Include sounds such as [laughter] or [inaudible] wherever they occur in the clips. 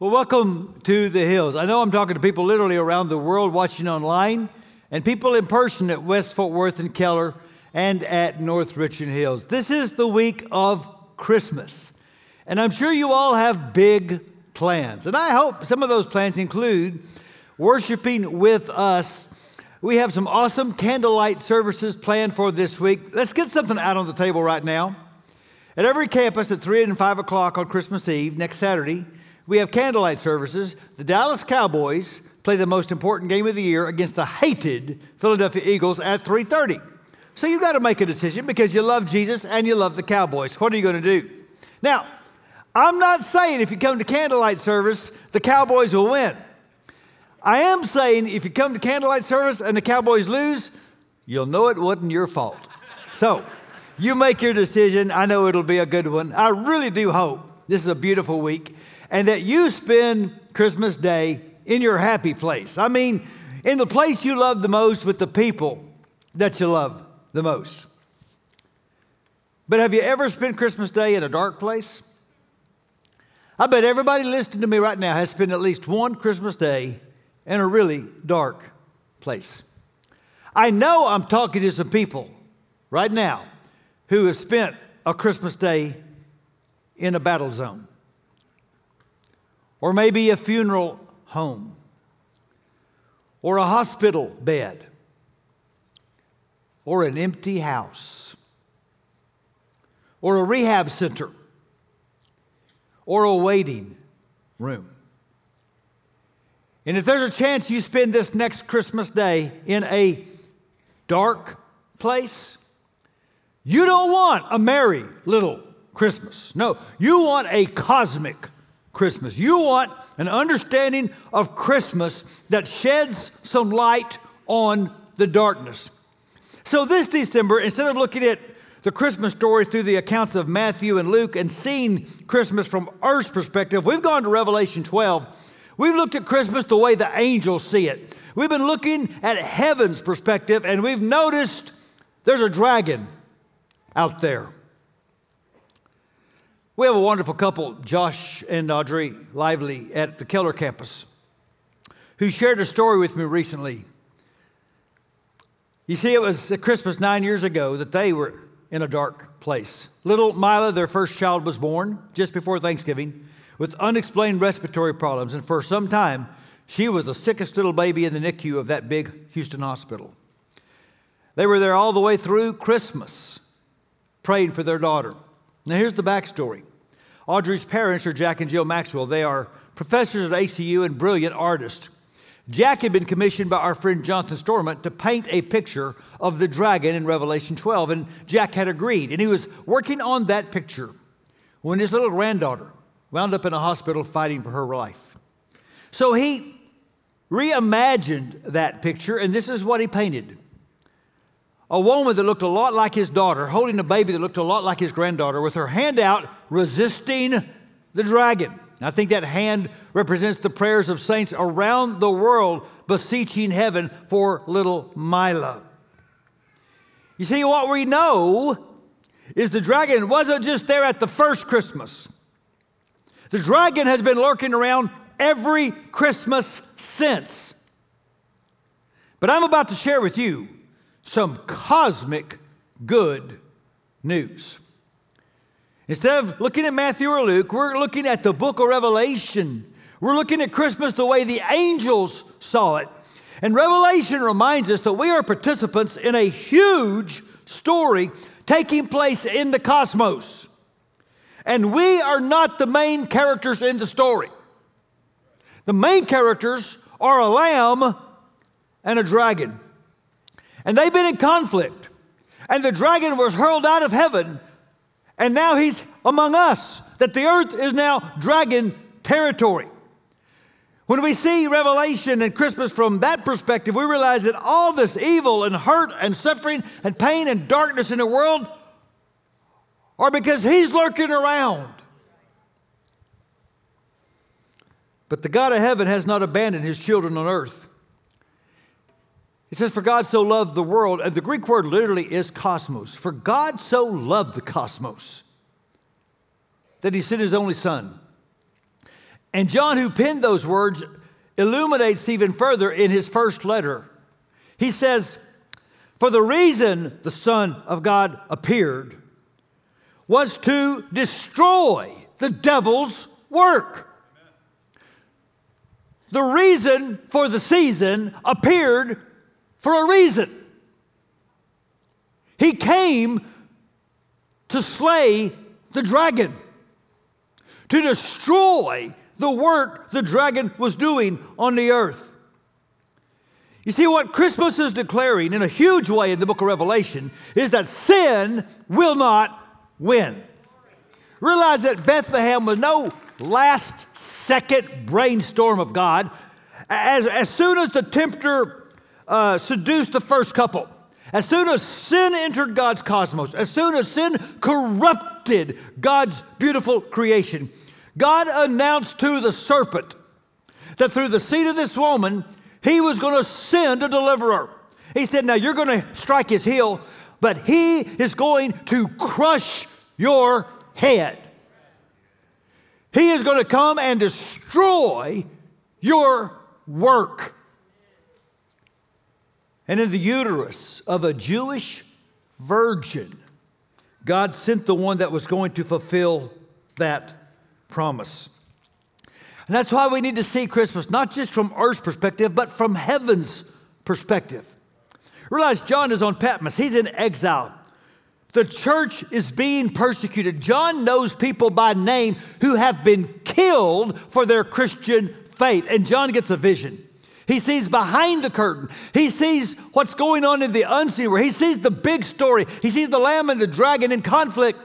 Well, welcome to the Hills. I know I'm talking to people literally around the world watching online and people in person at West Fort Worth and Keller and at North Richland Hills. This is the week of Christmas. And I'm sure you all have big plans. And I hope some of those plans include worshiping with us. We have some awesome candlelight services planned for this week. Let's get something out on the table right now. At every campus at 3 and 5 o'clock on Christmas Eve, next Saturday, we have candlelight services. The Dallas Cowboys play the most important game of the year against the hated Philadelphia Eagles at 3:30. So you got to make a decision because you love Jesus and you love the Cowboys. What are you going to do? Now, I'm not saying if you come to candlelight service, the Cowboys will win. I am saying if you come to candlelight service and the Cowboys lose, you'll know it wasn't your fault. So, you make your decision. I know it'll be a good one. I really do hope this is a beautiful week and that you spend Christmas Day in your happy place. I mean, in the place you love the most with the people that you love the most. But have you ever spent Christmas Day in a dark place? I bet everybody listening to me right now has spent at least one Christmas Day in a really dark place. I know I'm talking to some people right now who have spent a Christmas Day in a battle zone or maybe a funeral home, or a hospital bed, or an empty house, or a rehab center, or a waiting room. And if there's a chance you spend this next Christmas day in a dark place, you don't want a merry little Christmas. No, you want a cosmic Christmas. You want an understanding of Christmas that sheds some light on the darkness. So, this December, instead of looking at the Christmas story through the accounts of Matthew and Luke and seeing Christmas from Earth's perspective, we've gone to Revelation 12. We've looked at Christmas the way the angels see it. We've been looking at heaven's perspective, and we've noticed there's a dragon out there. We have a wonderful couple, Josh and Audrey Lively, at the Keller campus, who shared a story with me recently. You see, it was at Christmas nine years ago that they were in a dark place. Little Mila, their first child, was born just before Thanksgiving with unexplained respiratory problems, and for some time, she was the sickest little baby in the NICU of that big Houston hospital. They were there all the way through Christmas, praying for their daughter. Now, here's the backstory Audrey's parents are Jack and Jill Maxwell. They are professors at ACU and brilliant artists. Jack had been commissioned by our friend Jonathan Stormont to paint a picture of the dragon in Revelation 12, and Jack had agreed. And he was working on that picture when his little granddaughter wound up in a hospital fighting for her life. So he reimagined that picture, and this is what he painted a woman that looked a lot like his daughter, holding a baby that looked a lot like his granddaughter, with her hand out, resisting the dragon. I think that hand represents the prayers of saints around the world beseeching heaven for little Mila. You see, what we know is the dragon wasn't just there at the first Christmas. The dragon has been lurking around every Christmas since. But I'm about to share with you some cosmic good news. Instead of looking at Matthew or Luke, we're looking at the book of Revelation. We're looking at Christmas the way the angels saw it. And Revelation reminds us that we are participants in a huge story taking place in the cosmos. And we are not the main characters in the story. The main characters are a lamb and a dragon and they've been in conflict. And the dragon was hurled out of heaven, and now he's among us, that the earth is now dragon territory. When we see Revelation and Christmas from that perspective, we realize that all this evil and hurt and suffering and pain and darkness in the world are because he's lurking around. But the God of heaven has not abandoned his children on earth. It says, For God so loved the world, and the Greek word literally is cosmos. For God so loved the cosmos that he sent his only son. And John, who penned those words, illuminates even further in his first letter. He says, For the reason the Son of God appeared was to destroy the devil's work. The reason for the season appeared for a reason. He came to slay the dragon, to destroy the work the dragon was doing on the earth. You see, what Christmas is declaring in a huge way in the book of Revelation is that sin will not win. Realize that Bethlehem was no last second brainstorm of God. As, as soon as the tempter uh, seduced the first couple, as soon as sin entered God's cosmos, as soon as sin corrupted God's beautiful creation, God announced to the serpent that through the seed of this woman, he was going to send a deliverer. He said, Now you're going to strike his heel, but he is going to crush your head. He is going to come and destroy your work. And in the uterus of a Jewish virgin, God sent the one that was going to fulfill that promise. And that's why we need to see Christmas not just from earth's perspective, but from heaven's perspective. Realize John is on Patmos, he's in exile. The church is being persecuted. John knows people by name who have been killed for their Christian faith. And John gets a vision. He sees behind the curtain. He sees what's going on in the unseen world. He sees the big story. He sees the lamb and the dragon in conflict.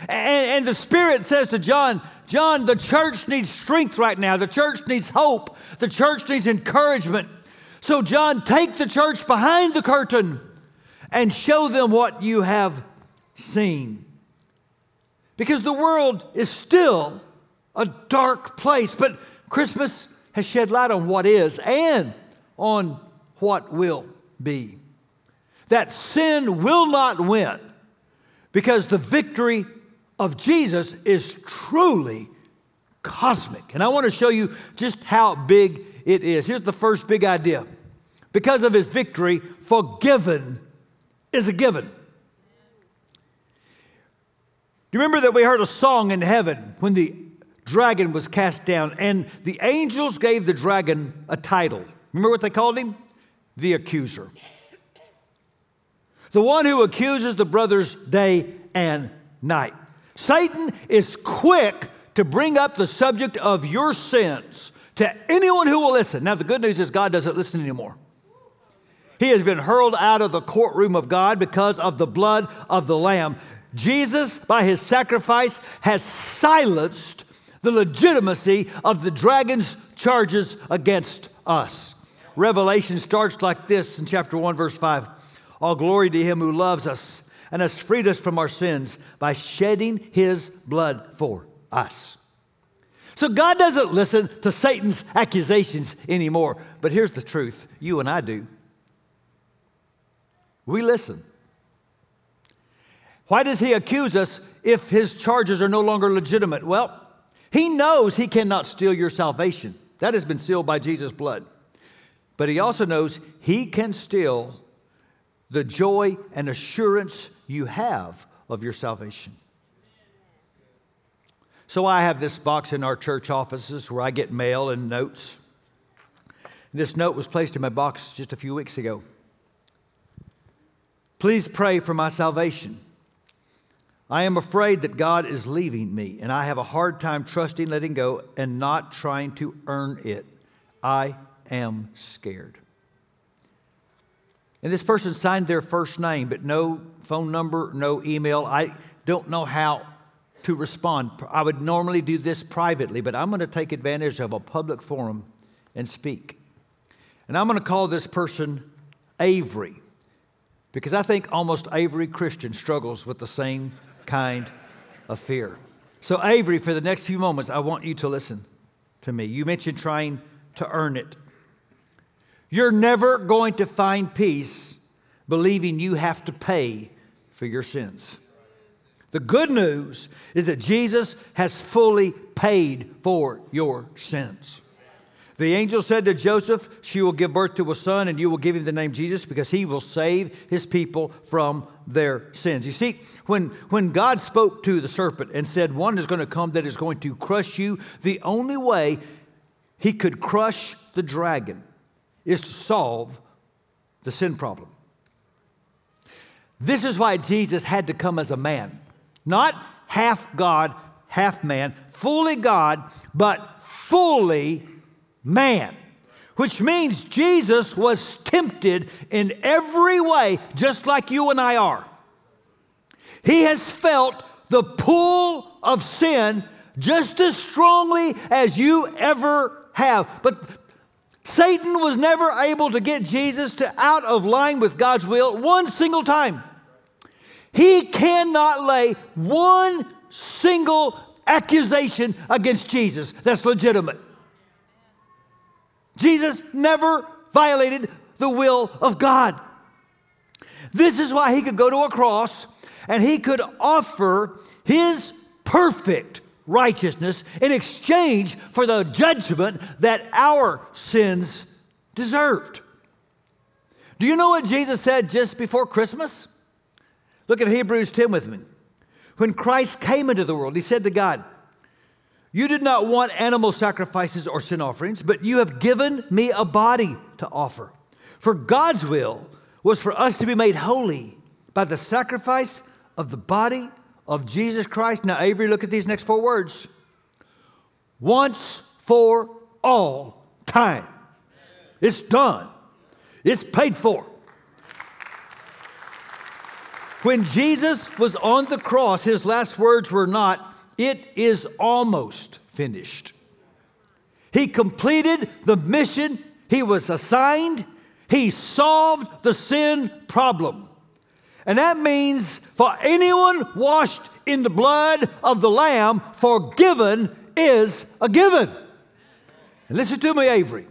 And, and, the Spirit says to John, John, the church needs strength right now. The church needs hope. The church needs encouragement. So, John, take the church behind the curtain and show them what you have seen. Because the world is still a dark place, but Christmas has shed light on what is and on what will be. That sin will not win because the victory of Jesus is truly cosmic. And I want to show you just how big it is. Here's the first big idea because of his victory, forgiven is a given. Do you remember that we heard a song in heaven when the dragon was cast down and the angels gave the dragon a title? Remember what they called him? The accuser. The one who accuses the brothers day and night. Satan is quick to bring up the subject of your sins to anyone who will listen. Now, the good news is God doesn't listen anymore. He has been hurled out of the courtroom of God because of the blood of the Lamb. Jesus, by his sacrifice, has silenced the legitimacy of the dragon's charges against us. Revelation starts like this in chapter 1, verse 5. All glory to him who loves us and has freed us from our sins by shedding his blood for us. So God doesn't listen to Satan's accusations anymore. But here's the truth you and I do. We listen. Why does he accuse us if his charges are no longer legitimate? Well, he knows he cannot steal your salvation. That has been sealed by Jesus' blood. But he also knows he can steal the joy and assurance you have of your salvation. So I have this box in our church offices where I get mail and notes. This note was placed in my box just a few weeks ago. Please pray for my salvation. I am afraid that God is leaving me, and I have a hard time trusting, letting go, and not trying to earn it. I am scared. And this person signed their first name, but no phone number, no email. I don't know how to respond. I would normally do this privately, but I'm going to take advantage of a public forum and speak. And I'm going to call this person Avery, because I think almost every Christian struggles with the same kind of fear. So, Avery, for the next few moments, I want you to listen to me. You mentioned trying to earn it. You're never going to find peace believing you have to pay for your sins. The good news is that Jesus has fully paid for your sins. The angel said to Joseph, She will give birth to a son, and you will give him the name Jesus because he will save his people from their sins. You see, when, when God spoke to the serpent and said, One is going to come that is going to crush you, the only way he could crush the dragon is to solve the sin problem. This is why Jesus had to come as a man, not half God, half man, fully God, but fully man, which means Jesus was tempted in every way, just like you and I are. He has felt the pull of sin just as strongly as you ever have. But Satan was never able to get Jesus to out of line with God's will one single time. He cannot lay one single accusation against Jesus that's legitimate. Jesus never violated the will of God. This is why he could go to a cross and he could offer his perfect righteousness in exchange for the judgment that our sins deserved. Do you know what Jesus said just before Christmas? Look at Hebrews 10 with me. When Christ came into the world, he said to God, you did not want animal sacrifices or sin offerings, but you have given me a body to offer. For God's will was for us to be made holy by the sacrifice of the body of Jesus Christ. Now, Avery, look at these next four words once for all time. It's done, it's paid for. When Jesus was on the cross, his last words were not, it is almost finished. He completed the mission he was assigned, he solved the sin problem. And that means for anyone washed in the blood of the Lamb, forgiven is a given. And listen to me, Avery.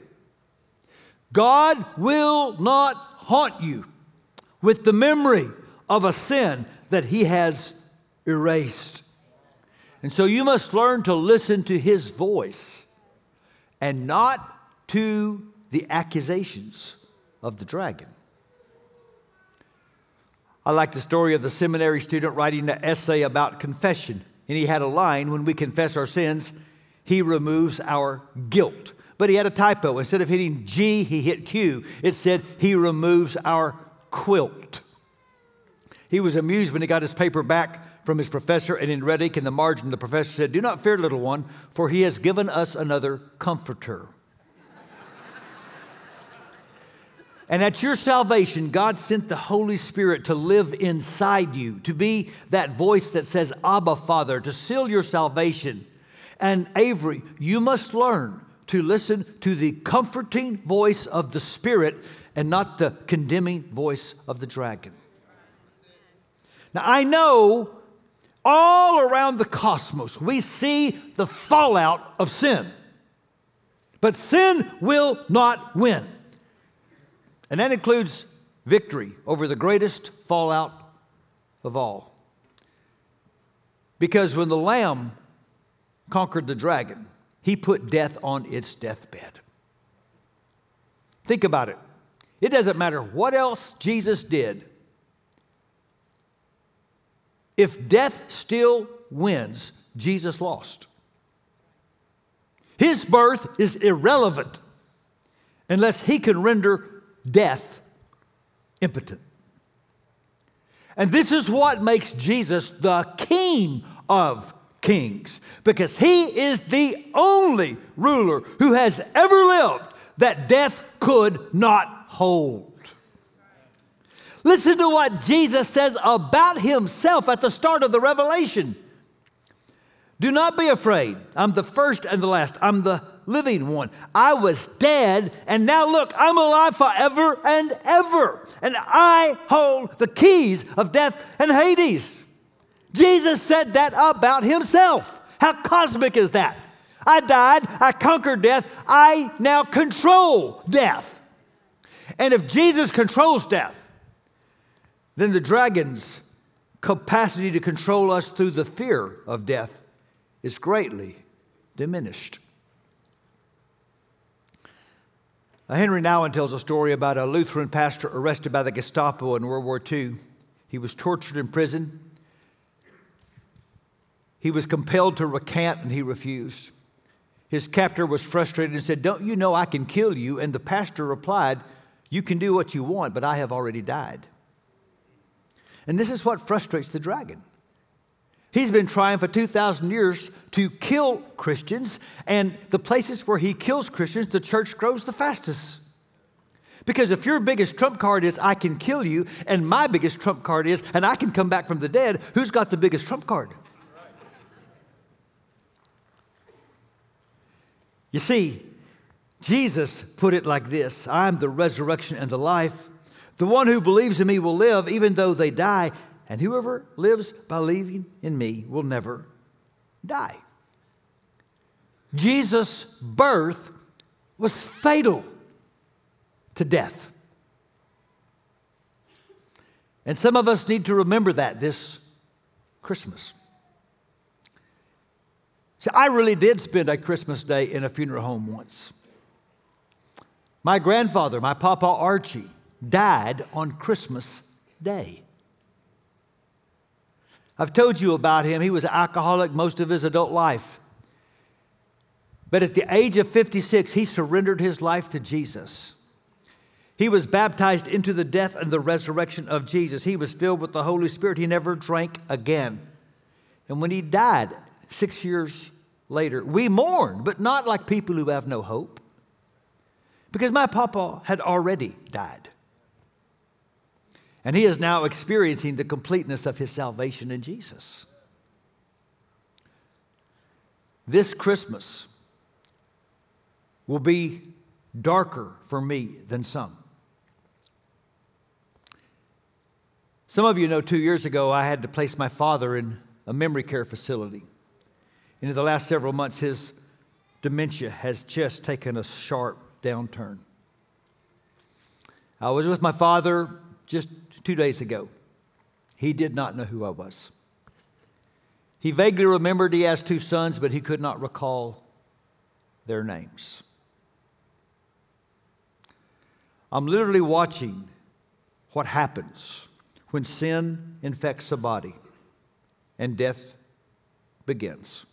God will not haunt you with the memory of a sin that He has erased. And so you must learn to listen to his voice and not to the accusations of the dragon. I like the story of the seminary student writing an essay about confession. And he had a line when we confess our sins, he removes our guilt. But he had a typo. Instead of hitting G, he hit Q. It said, he removes our quilt. He was amused when he got his paper back from his professor, and in red ink in the margin, the professor said, Do not fear, little one, for he has given us another comforter. [laughs] and at your salvation, God sent the Holy Spirit to live inside you, to be that voice that says, Abba, Father, to seal your salvation. And Avery, you must learn to listen to the comforting voice of the Spirit and not the condemning voice of the dragon. Now, I know all around the cosmos, we see the fallout of sin. But sin will not win. And that includes victory over the greatest fallout of all. Because when the Lamb conquered the dragon, he put death on its deathbed. Think about it. It doesn't matter what else Jesus did, if death still wins, Jesus lost. His birth is irrelevant unless he can render death impotent. And this is what makes Jesus the King of kings, because he is the only ruler who has ever lived that death could not hold. Listen to what Jesus says about himself at the start of the revelation. Do not be afraid. I'm the first and the last. I'm the living one. I was dead, and now look, I'm alive forever and ever. And I hold the keys of death and Hades. Jesus said that about himself. How cosmic is that? I died, I conquered death, I now control death. And if Jesus controls death, then the dragon's capacity to control us through the fear of death is greatly diminished. Now, Henry Nouwen tells a story about a Lutheran pastor arrested by the Gestapo in World War II. He was tortured in prison. He was compelled to recant and he refused. His captor was frustrated and said, Don't you know I can kill you? And the pastor replied, You can do what you want, but I have already died. And this is what frustrates the dragon. He's been trying for 2,000 years to kill Christians, and the places where he kills Christians, the church grows the fastest. Because if your biggest trump card is, I can kill you, and my biggest trump card is, and I can come back from the dead, who's got the biggest trump card? You see, Jesus put it like this I'm the resurrection and the life. The one who believes in me will live even though they die, and whoever lives by believing in me will never die. Jesus' birth was fatal to death. And some of us need to remember that this Christmas. See, I really did spend a Christmas day in a funeral home once. My grandfather, my Papa Archie, died on Christmas Day. I've told you about him. He was an alcoholic most of his adult life. But at the age of 56, he surrendered his life to Jesus. He was baptized into the death and the resurrection of Jesus. He was filled with the Holy Spirit. He never drank again. And when he died, six years later, we mourned, but not like people who have no hope. Because my papa had already died. And he is now experiencing the completeness of his salvation in Jesus. This Christmas will be darker for me than some. Some of you know two years ago I had to place my father in a memory care facility. And in the last several months, his dementia has just taken a sharp downturn. I was with my father just two days ago. He did not know who I was. He vaguely remembered he has two sons, but he could not recall their names. I'm literally watching what happens when sin infects a body and death begins.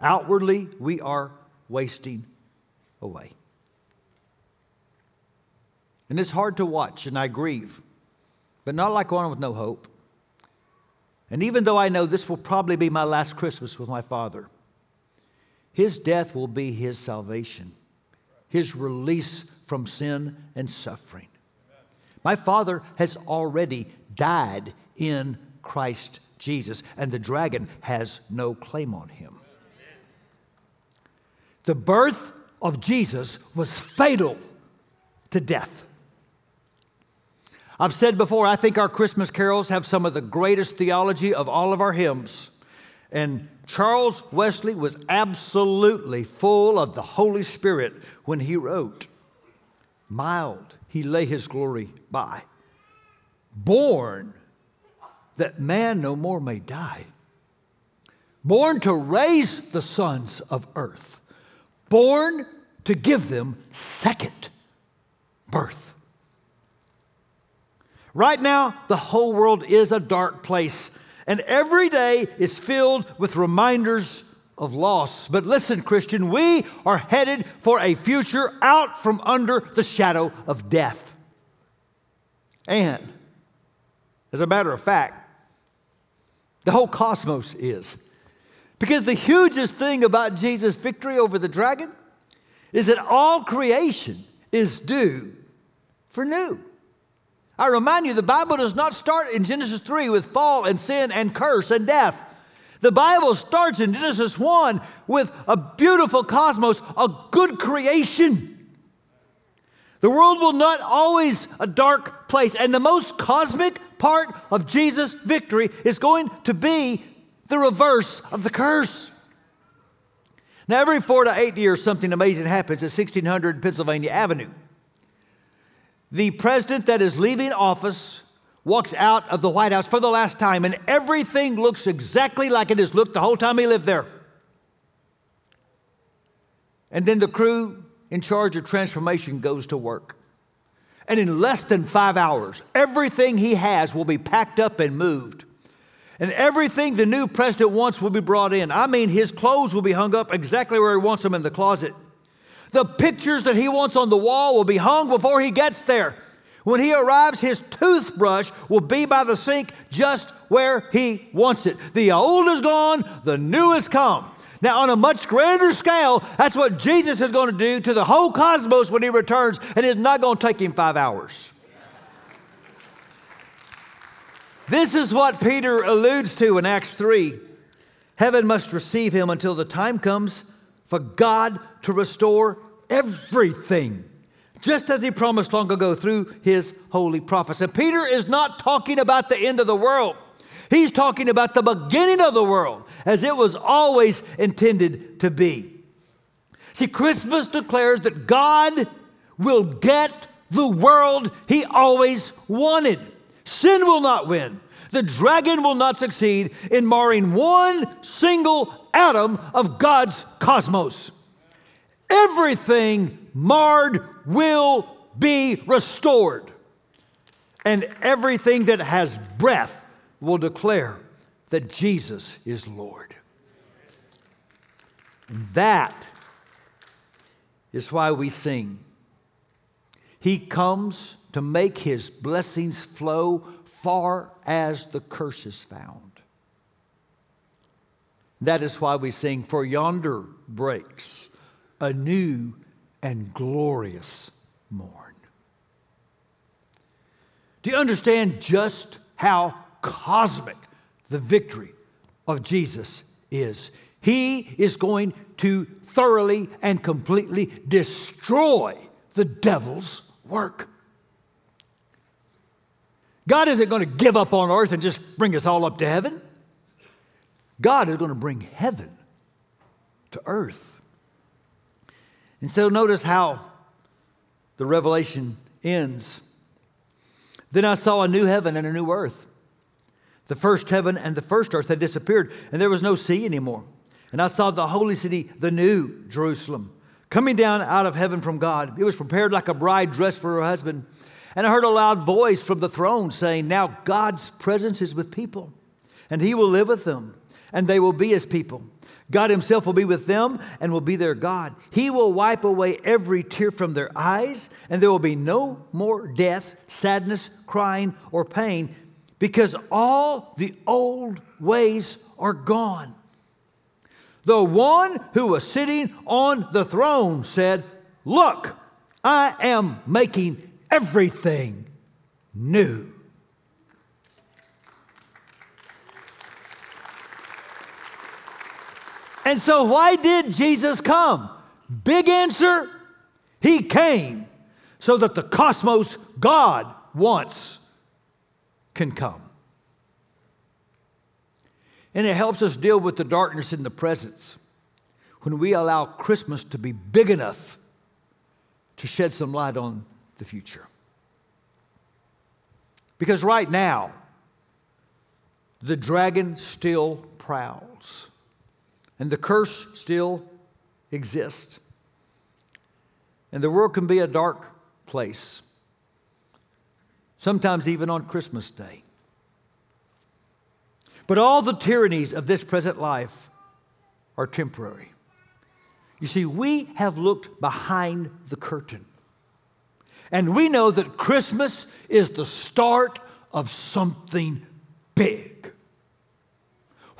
Outwardly, we are wasting away. And it's hard to watch, and I grieve, but not like one with no hope. And even though I know this will probably be my last Christmas with my father, his death will be his salvation, his release from sin and suffering. My father has already died in Christ Jesus, and the dragon has no claim on him. The birth of Jesus was fatal to death. I've said before, I think our Christmas carols have some of the greatest theology of all of our hymns. And Charles Wesley was absolutely full of the Holy Spirit when he wrote, Mild, he lay his glory by. Born that man no more may die. Born to raise the sons of earth. Born to give them second birth. Right now, the whole world is a dark place, and every day is filled with reminders of loss. But listen, Christian, we are headed for a future out from under the shadow of death. And, as a matter of fact, the whole cosmos is. Because the hugest thing about Jesus' victory over the dragon is that all creation is due for new. I remind you, the Bible does not start in Genesis 3 with fall and sin and curse and death. The Bible starts in Genesis 1 with a beautiful cosmos, a good creation. The world will not always a dark place, and the most cosmic part of Jesus' victory is going to be the reverse of the curse. Now, every four to eight years, something amazing happens at 1600 Pennsylvania Avenue the president that is leaving office walks out of the White House for the last time, and everything looks exactly like it has looked the whole time he lived there. And then the crew in charge of transformation goes to work. And in less than five hours, everything he has will be packed up and moved. And everything the new president wants will be brought in. I mean, his clothes will be hung up exactly where he wants them in the closet. The pictures that he wants on the wall will be hung before he gets there. When he arrives, his toothbrush will be by the sink just where he wants it. The old is gone, the new has come. Now, on a much grander scale, that's what Jesus is going to do to the whole cosmos when he returns, and it's not going to take him five hours. This is what Peter alludes to in Acts 3. Heaven must receive him until the time comes for God to restore everything, just as he promised long ago through his holy prophets. And Peter is not talking about the end of the world. He's talking about the beginning of the world as it was always intended to be. See, Christmas declares that God will get the world he always wanted. Sin will not win. The dragon will not succeed in marring one single atom of God's cosmos. Everything marred will be restored, and everything that has breath will declare that Jesus is Lord. That is why we sing. He comes to make his blessings flow far as the curse is found. That is why we sing, For yonder breaks a new and glorious morn. Do you understand just how cosmic the victory of Jesus is? He is going to thoroughly and completely destroy the devil's work. God isn't going to give up on earth and just bring us all up to heaven. God is going to bring heaven to earth. And so notice how the revelation ends. Then I saw a new heaven and a new earth. The first heaven and the first earth had disappeared, and there was no sea anymore. And I saw the holy city, the new Jerusalem, coming down out of heaven from God. It was prepared like a bride dressed for her husband. And I heard a loud voice from the throne saying, Now God's presence is with people, and he will live with them, and they will be his people. God himself will be with them and will be their God. He will wipe away every tear from their eyes, and there will be no more death, sadness, crying, or pain, because all the old ways are gone. The one who was sitting on the throne said, Look, I am making everything new. And so, why did Jesus come? Big answer He came so that the cosmos God wants can come. And it helps us deal with the darkness in the presence when we allow Christmas to be big enough to shed some light on the future. Because right now, the dragon still prowls and the curse still exists. And the world can be a dark place, sometimes even on Christmas Day. But all the tyrannies of this present life are temporary. You see, we have looked behind the curtain. And we know that Christmas is the start of something big.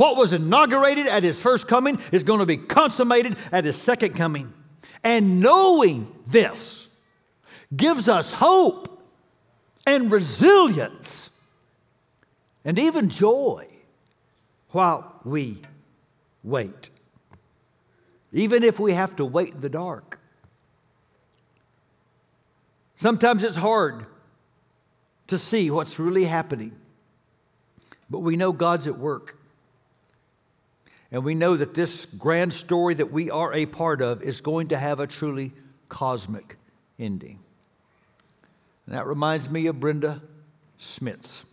What was inaugurated at his first coming is going to be consummated at his second coming. And knowing this gives us hope and resilience and even joy while we wait. Even if we have to wait in the dark. Sometimes it's hard to see what's really happening, but we know God's at work. And we know that this grand story that we are a part of is going to have a truly cosmic ending. And that reminds me of Brenda Schmitz.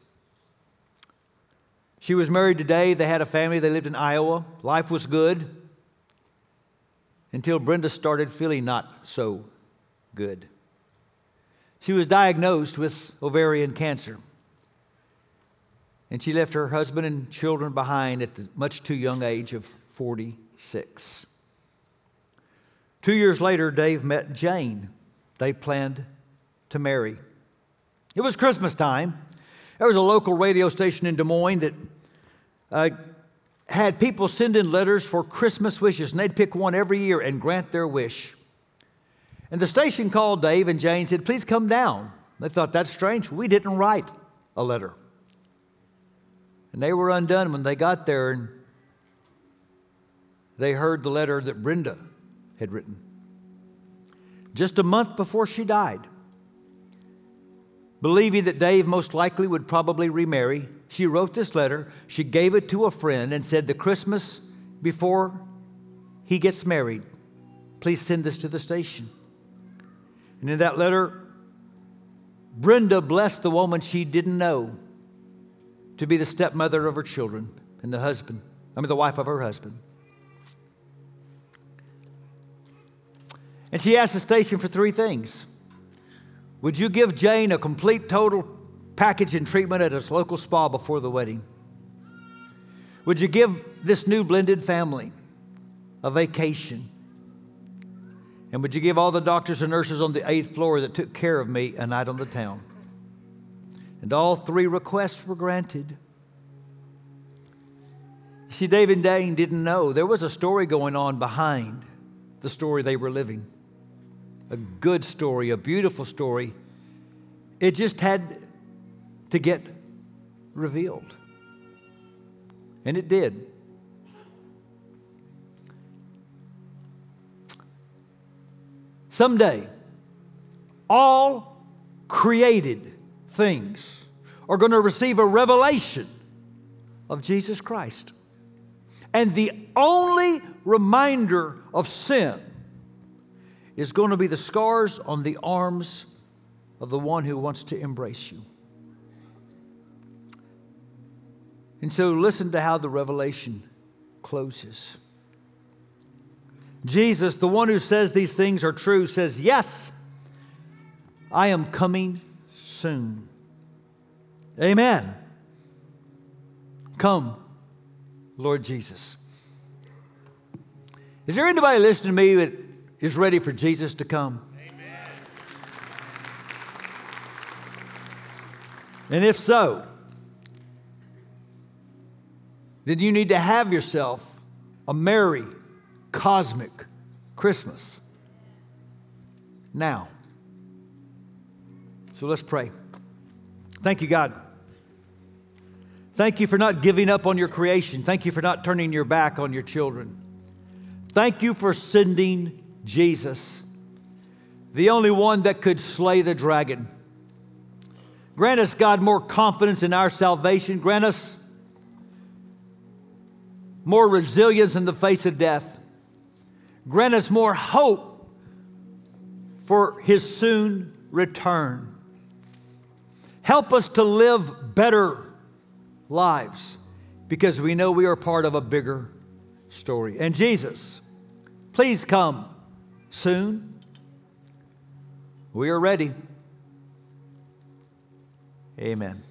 She was married to Dave. They had a family. They lived in Iowa. Life was good until Brenda started feeling not so good. She was diagnosed with ovarian cancer. And she left her husband and children behind at the much too young age of 46. Two years later, Dave met Jane. They planned to marry. It was Christmas time. There was a local radio station in Des Moines that uh, had people send in letters for Christmas wishes, and they'd pick one every year and grant their wish. And the station called Dave and Jane said, Please come down. They thought, That's strange. We didn't write a letter. And they were undone when they got there and they heard the letter that Brenda had written. Just a month before she died, believing that Dave most likely would probably remarry, she wrote this letter. She gave it to a friend and said, The Christmas before he gets married, please send this to the station. And in that letter, Brenda blessed the woman she didn't know to be the stepmother of her children and the husband, I mean, the wife of her husband. And she asked the station for three things Would you give Jane a complete, total package and treatment at its local spa before the wedding? Would you give this new blended family a vacation? And would you give all the doctors and nurses on the eighth floor that took care of me a night on the town? And all three requests were granted. See, David and Jane didn't know there was a story going on behind the story they were living a good story, a beautiful story. It just had to get revealed. And it did. Someday, all created things are going to receive a revelation of Jesus Christ. And the only reminder of sin is going to be the scars on the arms of the one who wants to embrace you. And so listen to how the revelation closes. Jesus, the one who says these things are true, says, Yes, I am coming soon. Amen. Come, Lord Jesus. Is there anybody listening to me that is ready for Jesus to come? Amen. And if so, then you need to have yourself a merry, cosmic Christmas now. So let's pray. Thank you, God. Thank you for not giving up on your creation. Thank you for not turning your back on your children. Thank you for sending Jesus, the only one that could slay the dragon. Grant us, God, more confidence in our salvation. Grant us more resilience in the face of death. Grant us more hope for his soon return. Help us to live better lives because we know we are part of a bigger story. And Jesus, please come soon. We are ready. Amen.